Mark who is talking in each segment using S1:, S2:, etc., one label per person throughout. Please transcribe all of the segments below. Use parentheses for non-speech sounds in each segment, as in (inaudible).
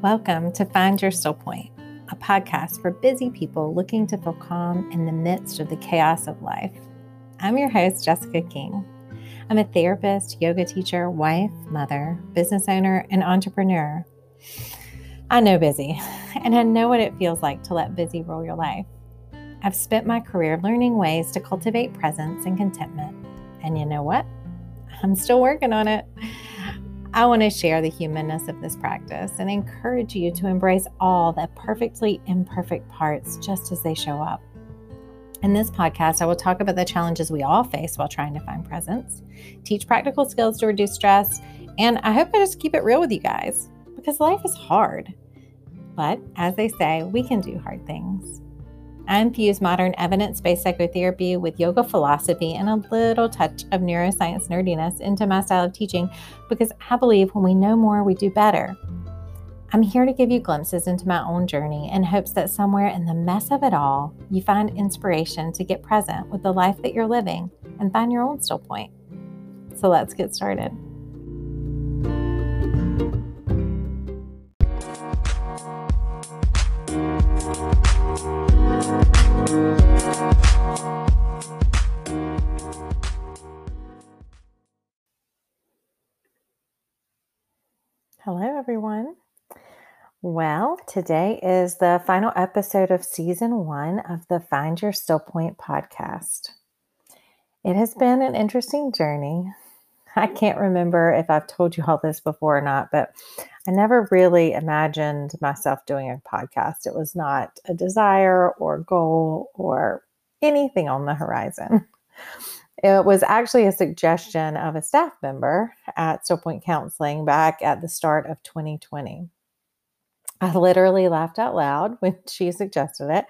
S1: Welcome to Find Your Still Point, a podcast for busy people looking to feel calm in the midst of the chaos of life. I'm your host, Jessica King. I'm a therapist, yoga teacher, wife, mother, business owner, and entrepreneur. I know busy, and I know what it feels like to let busy rule your life. I've spent my career learning ways to cultivate presence and contentment. And you know what? I'm still working on it. I want to share the humanness of this practice and encourage you to embrace all the perfectly imperfect parts just as they show up. In this podcast, I will talk about the challenges we all face while trying to find presence, teach practical skills to reduce stress, and I hope I just keep it real with you guys because life is hard. But as they say, we can do hard things. I infuse modern evidence based psychotherapy with yoga philosophy and a little touch of neuroscience nerdiness into my style of teaching because I believe when we know more, we do better. I'm here to give you glimpses into my own journey in hopes that somewhere in the mess of it all, you find inspiration to get present with the life that you're living and find your own still point. So let's get started. Well, today is the final episode of season one of the Find Your Still Point podcast. It has been an interesting journey. I can't remember if I've told you all this before or not, but I never really imagined myself doing a podcast. It was not a desire or goal or anything on the horizon. It was actually a suggestion of a staff member at Still Point Counseling back at the start of 2020. I literally laughed out loud when (laughs) she suggested it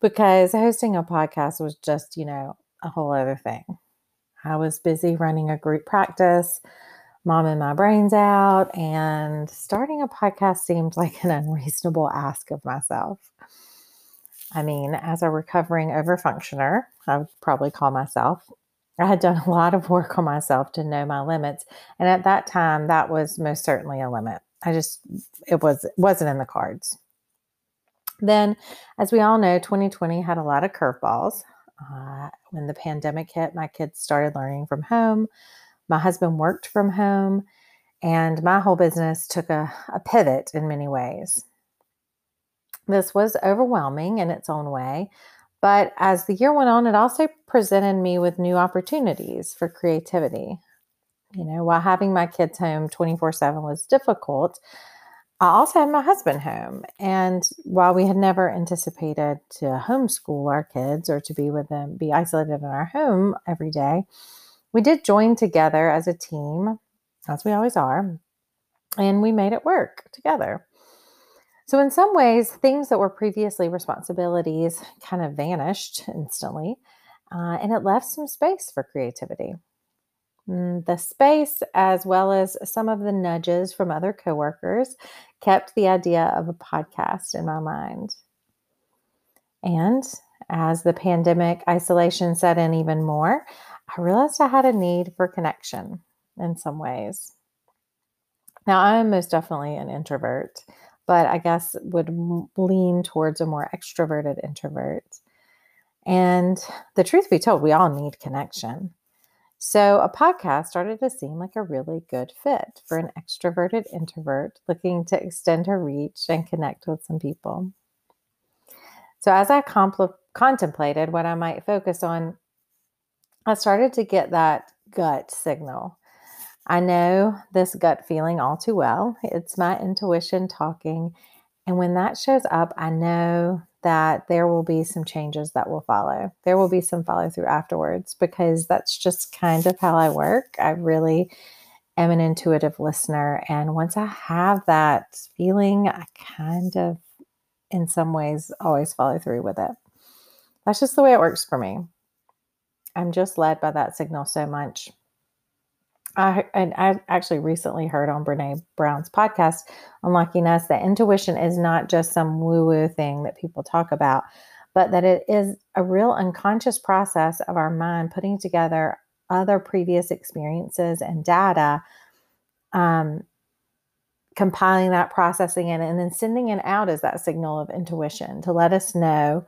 S1: because hosting a podcast was just, you know, a whole other thing. I was busy running a group practice, momming my brains out, and starting a podcast seemed (laughs) like an unreasonable ask of myself. I mean, as a recovering overfunctioner, I would probably call myself, I had done a lot of work on myself to know my limits. And at that time, that was most certainly a limit. I just, it was, wasn't in the cards. Then, as we all know, 2020 had a lot of curveballs. Uh, when the pandemic hit, my kids started learning from home. My husband worked from home, and my whole business took a, a pivot in many ways. This was overwhelming in its own way, but as the year went on, it also presented me with new opportunities for creativity. You know, while having my kids home 24 7 was difficult, I also had my husband home. And while we had never anticipated to homeschool our kids or to be with them, be isolated in our home every day, we did join together as a team, as we always are, and we made it work together. So, in some ways, things that were previously responsibilities kind of vanished instantly, uh, and it left some space for creativity. Mm, the space, as well as some of the nudges from other coworkers, kept the idea of a podcast in my mind. And as the pandemic isolation set in even more, I realized I had a need for connection in some ways. Now, I'm most definitely an introvert but I guess would lean towards a more extroverted introvert. And the truth be told, we all need connection. So a podcast started to seem like a really good fit for an extroverted introvert looking to extend her reach and connect with some people. So as I compl- contemplated what I might focus on, I started to get that gut signal I know this gut feeling all too well. It's my intuition talking. And when that shows up, I know that there will be some changes that will follow. There will be some follow through afterwards because that's just kind of how I work. I really am an intuitive listener. And once I have that feeling, I kind of, in some ways, always follow through with it. That's just the way it works for me. I'm just led by that signal so much. I and I actually recently heard on Brene Brown's podcast, Unlocking Us, that intuition is not just some woo-woo thing that people talk about, but that it is a real unconscious process of our mind putting together other previous experiences and data um, compiling that, processing it, and then sending it out as that signal of intuition to let us know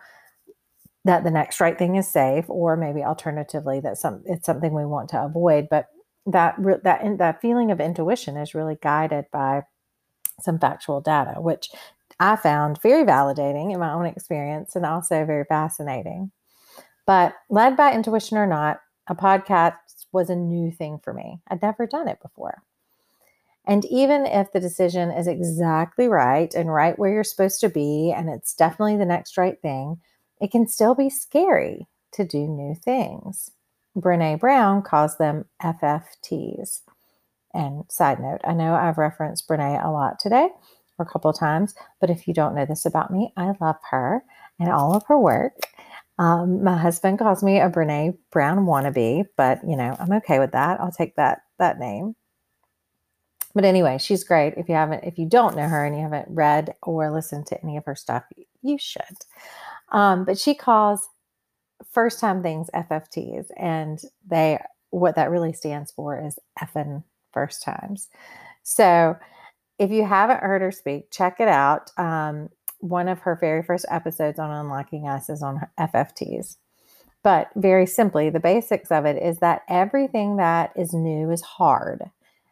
S1: that the next right thing is safe, or maybe alternatively that some it's something we want to avoid. But that that that feeling of intuition is really guided by some factual data, which I found very validating in my own experience and also very fascinating. But led by intuition or not, a podcast was a new thing for me. I'd never done it before. And even if the decision is exactly right and right where you're supposed to be, and it's definitely the next right thing, it can still be scary to do new things. Brene Brown calls them FFTs. And side note, I know I've referenced Brene a lot today or a couple times, but if you don't know this about me, I love her and all of her work. Um, my husband calls me a Brene Brown wannabe, but you know, I'm okay with that. I'll take that that name. But anyway, she's great. If you haven't, if you don't know her and you haven't read or listened to any of her stuff, you should. Um, but she calls first time things FFTs, and they what that really stands for is effing first times. So if you haven't heard her speak, check it out. Um, one of her very first episodes on Unlocking Us is on FFTs. But very simply, the basics of it is that everything that is new is hard.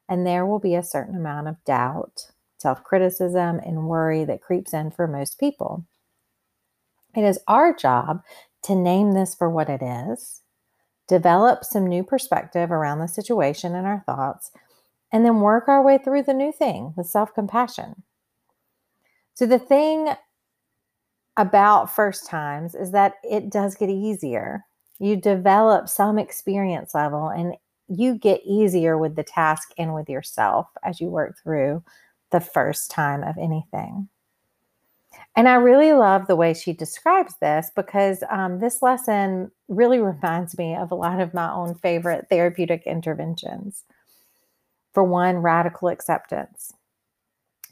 S1: And there will be a certain amount of doubt, self criticism, and worry that creeps in for most people. It is our job to name this for what it is, develop some new perspective around the situation and our thoughts, and then work our way through the new thing with self compassion. So, the thing about first times is that it does get easier. You develop some experience level and you get easier with the task and with yourself as you work through the first time of anything. And I really love the way she describes this because um, this lesson really (laughs) reminds me of a lot of my own favorite therapeutic interventions. For one, radical acceptance.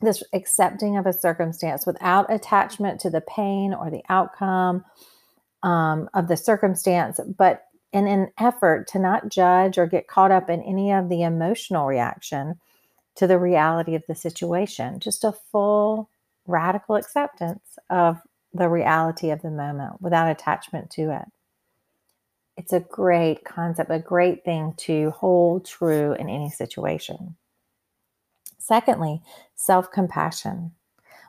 S1: This accepting of a circumstance without attachment to the pain or the outcome um, of the circumstance, but in an effort to not judge or get caught up in any of the emotional reaction to the reality of the situation. Just a full radical acceptance of the reality of the moment without attachment to it. It's a great concept, a great thing to hold true in any situation. Secondly, self-compassion.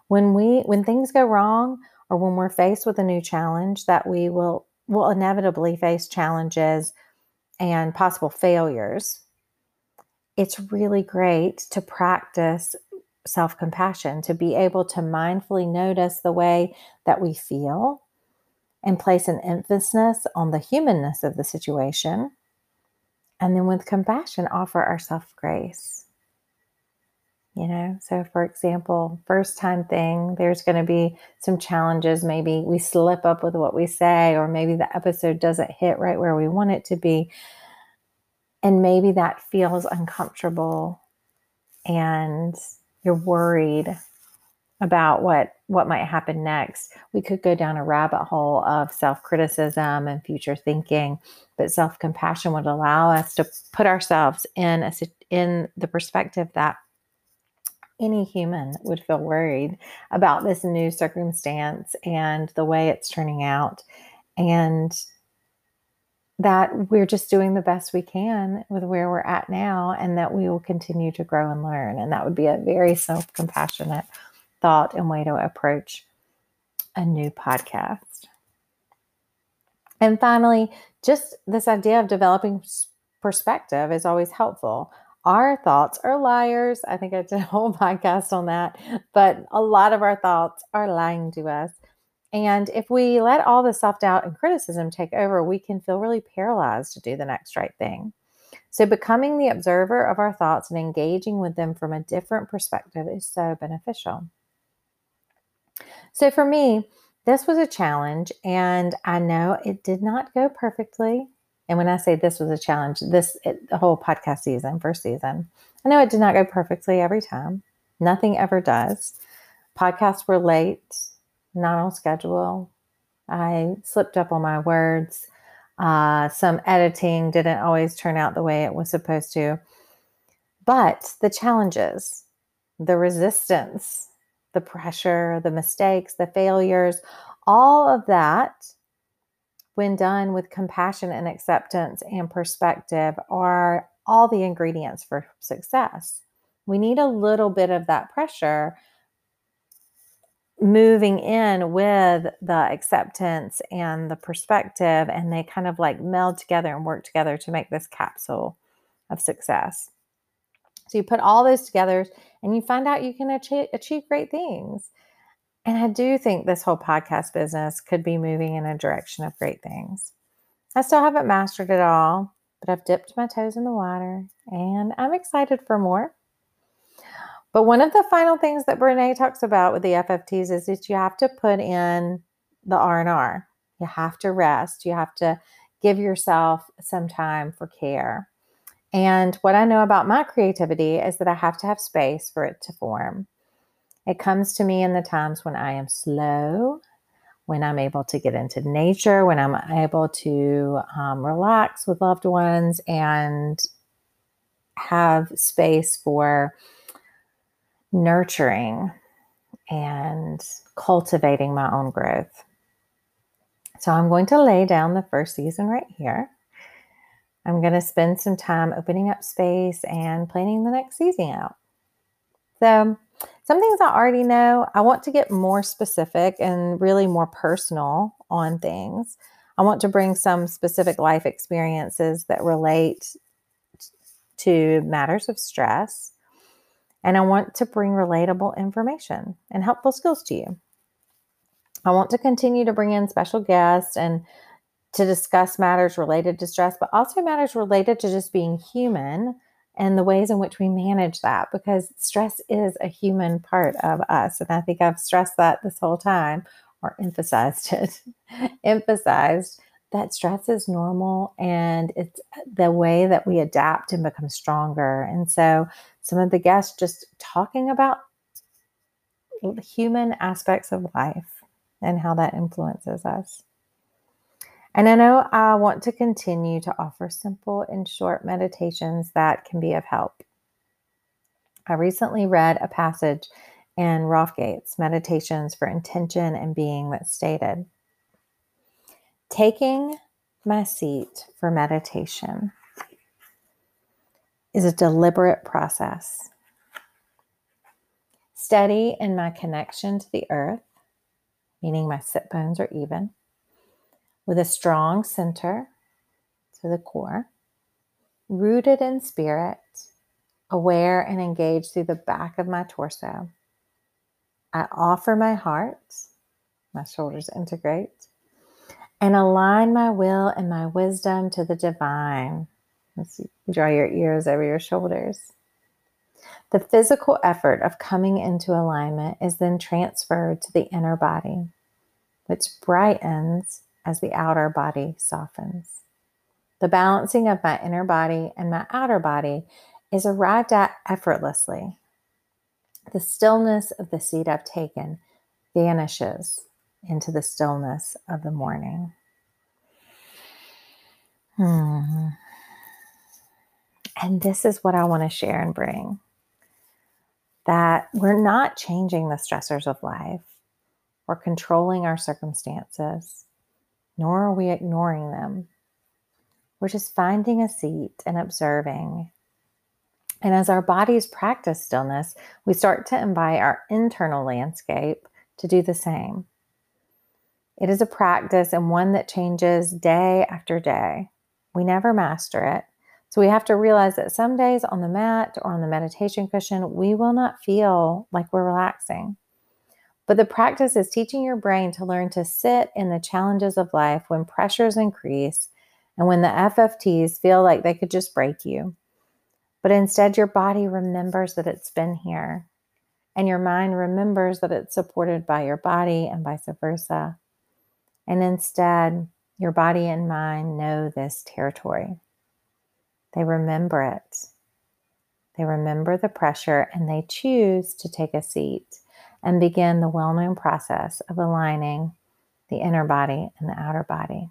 S1: When we when things go wrong or when we're faced with a new challenge that we will will inevitably face challenges and possible failures. It's really great to practice self compassion, to be able to mindfully notice the way that we feel and place an emphasis on the humanness of the situation. And then with compassion, offer ourselves grace. You know, so for example, first time thing, there's going to be some challenges. Maybe we slip up with what we say, or maybe the episode doesn't hit right where we want it to be. And maybe that feels uncomfortable and you're worried about what what might happen next. We could go down a rabbit hole of self-criticism and future thinking but self-compassion would allow us to put ourselves in a in the perspective that any human would feel worried about this new circumstance and the way it's turning out. And that we're just doing the best we can with where we're at now and that we will continue to grow and learn. And that would be a very self compassionate thought and way to approach a new podcast. And finally, just this idea of developing perspective is always helpful. Our thoughts are liars. I think I did a whole (laughs) podcast on that, but a lot of our thoughts are lying to us. And if we let all the self doubt and criticism take over, we can feel really paralyzed to do the next right thing. So, becoming the observer of our thoughts and engaging with them from a different perspective is so beneficial. So, for me, this was a challenge, and I know it did not go perfectly. And when I say this was a challenge, this it, the whole podcast season, first season, I know it did not go perfectly every time. Nothing ever does. Podcasts were late not on schedule. I slipped up on my words. Uh, some editing didn't always turn out the way it was supposed to. But the challenges the resistance, the pressure, the mistakes, the failures, all of that, when done with compassion and acceptance and perspective, are all the ingredients for success. We need a little bit of that pressure moving in with the acceptance and the perspective, and they kind of like meld together and work together to make this capsule of success. So you put all those together and you find out you can achieve, achieve great things. And I do think this whole podcast business could be moving in a direction of great things. I still haven't mastered it all, but I've dipped my toes in the water and I'm excited for more. But one of the final things that Brene talks about with the FFTs is that you have to put in the R&R. You have to rest. You have to give yourself some time for care. And what I know about my creativity is that I have to have space for it to form. It comes to me in the times when I am slow, when I'm able to get into nature, when I'm able to um, relax with loved ones and have space for nurturing and cultivating my own growth. So I'm going to lay down the first season right here. I'm going to spend some time opening up space and planning the next season out. So, some things I already know, I want to get more specific and really more personal on things. I want to bring some specific life experiences that relate to matters of stress. And I want to bring relatable information and helpful skills to you. I want to continue to bring in special guests and to discuss matters related to stress, but also matters related to just being human and the ways in which we manage that because stress is a human part of us. And I think I've stressed that this whole time or emphasized it, (laughs) emphasized that stress is normal and it's the way that we adapt and become stronger. And so some of the guests just talking about human aspects of life and how that influences us. And I know I want to continue to offer simple and short meditations that can be of help. I recently read a passage in Rolf Gates' Meditations for Intention and Being that stated Taking my seat for meditation is a deliberate process. Steady in my connection to the earth, meaning my sit bones are even with a strong center to the core, rooted in spirit, aware and engaged through the back of my torso. I offer my heart, my shoulders integrate, and align my will and my wisdom to the divine. Let's draw your ears over your shoulders. The physical effort of coming into alignment is then transferred to the inner body, which brightens as the outer body softens. The balancing of my inner body and my outer body is arrived at effortlessly. The stillness of the seat I've taken vanishes into the stillness of the morning. Hmm. And this is what I want to share and bring that we're not changing the stressors of life or controlling our circumstances nor are we ignoring them. We're just finding a seat and observing. And as our bodies practice stillness, we start to invite our internal landscape to do the same. It is a practice and one that changes day after day. We never master it. So we have to realize that some days on the mat or on the meditation cushion, we will not feel like we're relaxing. But the practice is teaching your brain to learn to sit in the challenges of life when pressures increase and when the FFTs feel like they could just break you. But instead, your body remembers that it's been here, and your mind remembers that it's supported by your body and vice versa. And instead, your body and mind know this territory. They remember it. They remember the pressure and they choose to take a seat and begin the well known process of aligning the inner body and the outer body.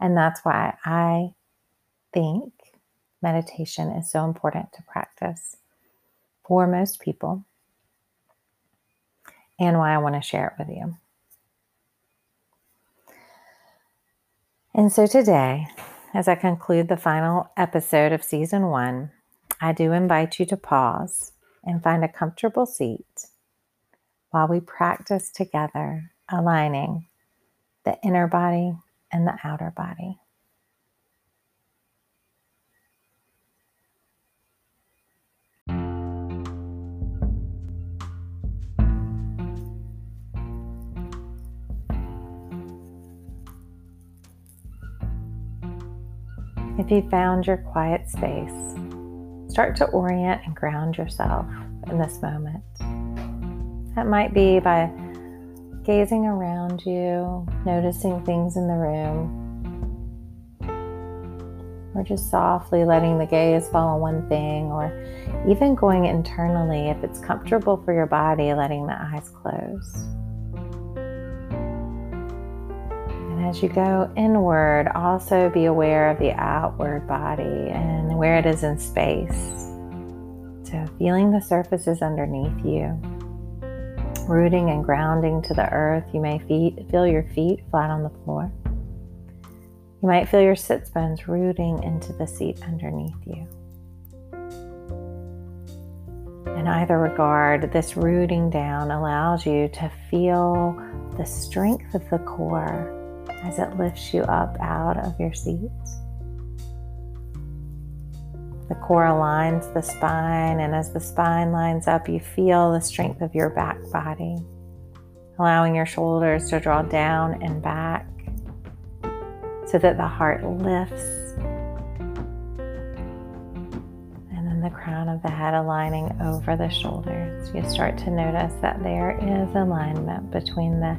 S1: And that's why I think meditation is so important to practice for most people and why I want to share it with you. And so today, as I conclude the final episode of season one, I do invite you to pause and find a comfortable seat while we practice together aligning the inner body and the outer body. If you found your quiet space, start to orient and ground yourself in this moment. That might be by gazing around you, noticing things in the room, or just softly letting the gaze fall on one thing, or even going internally if it's comfortable for your body, letting the eyes close. As you go inward, also be aware of the outward body and where it is in space. So, feeling the surfaces underneath you rooting and grounding to the earth. You may feet, feel your feet flat on the floor. You might feel your sit bones rooting into the seat underneath you. In either regard, this rooting down allows you to feel the strength of the core as it lifts you up out of your seat. The core aligns the spine, and as the spine lines up, you feel the strength of your back body, allowing your shoulders to draw down and back so that the heart lifts. And then the crown of the head aligning over the shoulders. You start to notice that there is alignment between the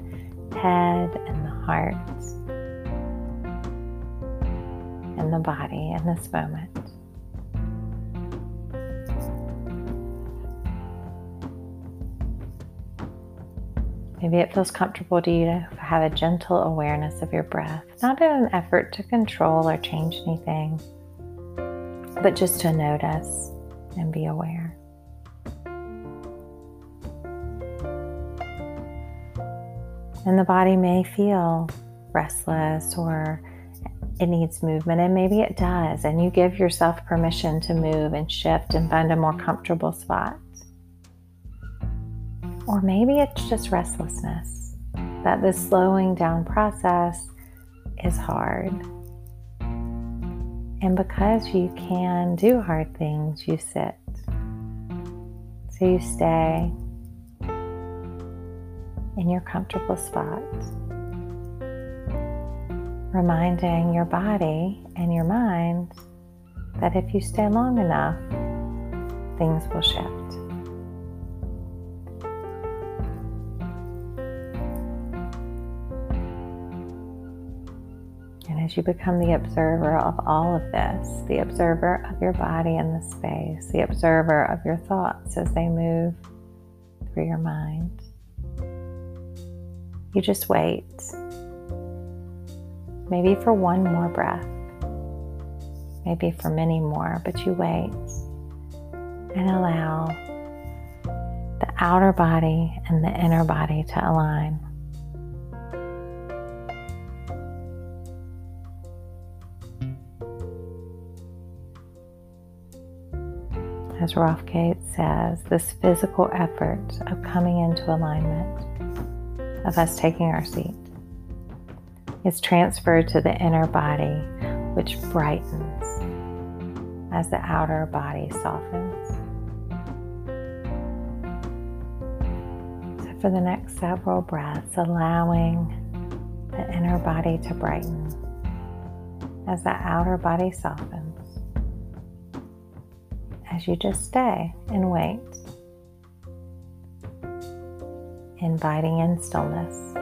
S1: head and heart and the body in this moment. Maybe it feels comfortable to you to have a gentle awareness of your breath, not in an effort to control or change anything, but just to notice and be aware. And the body may feel restless or it needs movement, and maybe it does. And you give yourself permission to move and shift and find a more comfortable spot. Or maybe it's just restlessness, that this slowing down process is hard. And because you can do hard things, you sit. So you stay in your comfortable spot, reminding your body and your mind that if you stay long enough, things will shift. And as you become the observer of all of this, the observer of your body in the space, the observer of your thoughts as they move through your mind. You just wait. Maybe for one more breath, maybe for many more, but you wait and allow the outer body and the inner body to align. as Rolf Gates says, this physical effort of coming into alignment, of us taking our seat, is transferred to the inner body, which brightens as the outer body softens. So, for the next several breaths, allowing the inner body to brighten as the outer body softens as you just stay and wait, inviting in stillness.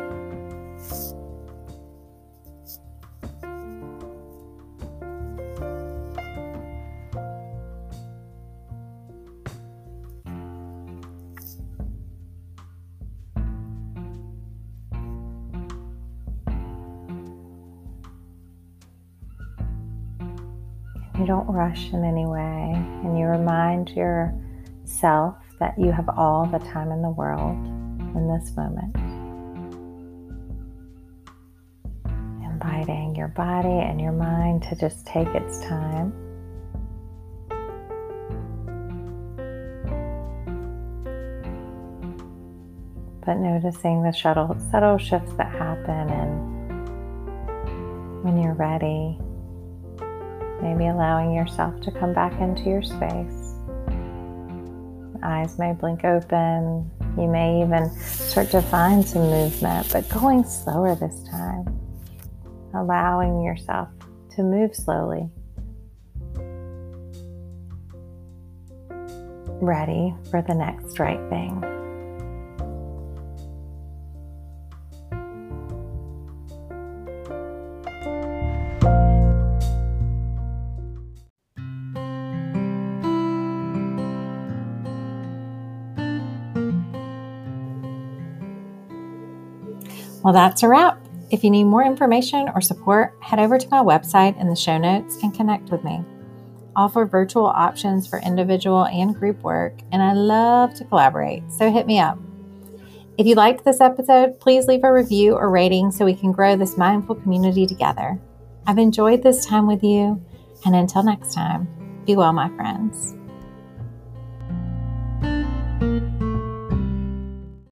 S1: You don't rush in any way, and you remind yourself that you have all the time in the world. In this moment. Inviting your body and your mind to just take its time. But noticing the subtle, subtle shifts that happen, and when you're ready, maybe allowing yourself to come back into your space. Eyes may blink open. You may even start to find some movement, but going slower this time. Allowing yourself to move slowly. Ready for the next right thing. Well, that's a wrap. If you need more information or support, head over to my website in the show notes and connect with me. I offer virtual options for individual and group work, and I love to collaborate, so hit me up. If you liked this episode, please leave a review or rating so we can grow this mindful community together. I've enjoyed this time with you, and until next time, be well, my friends.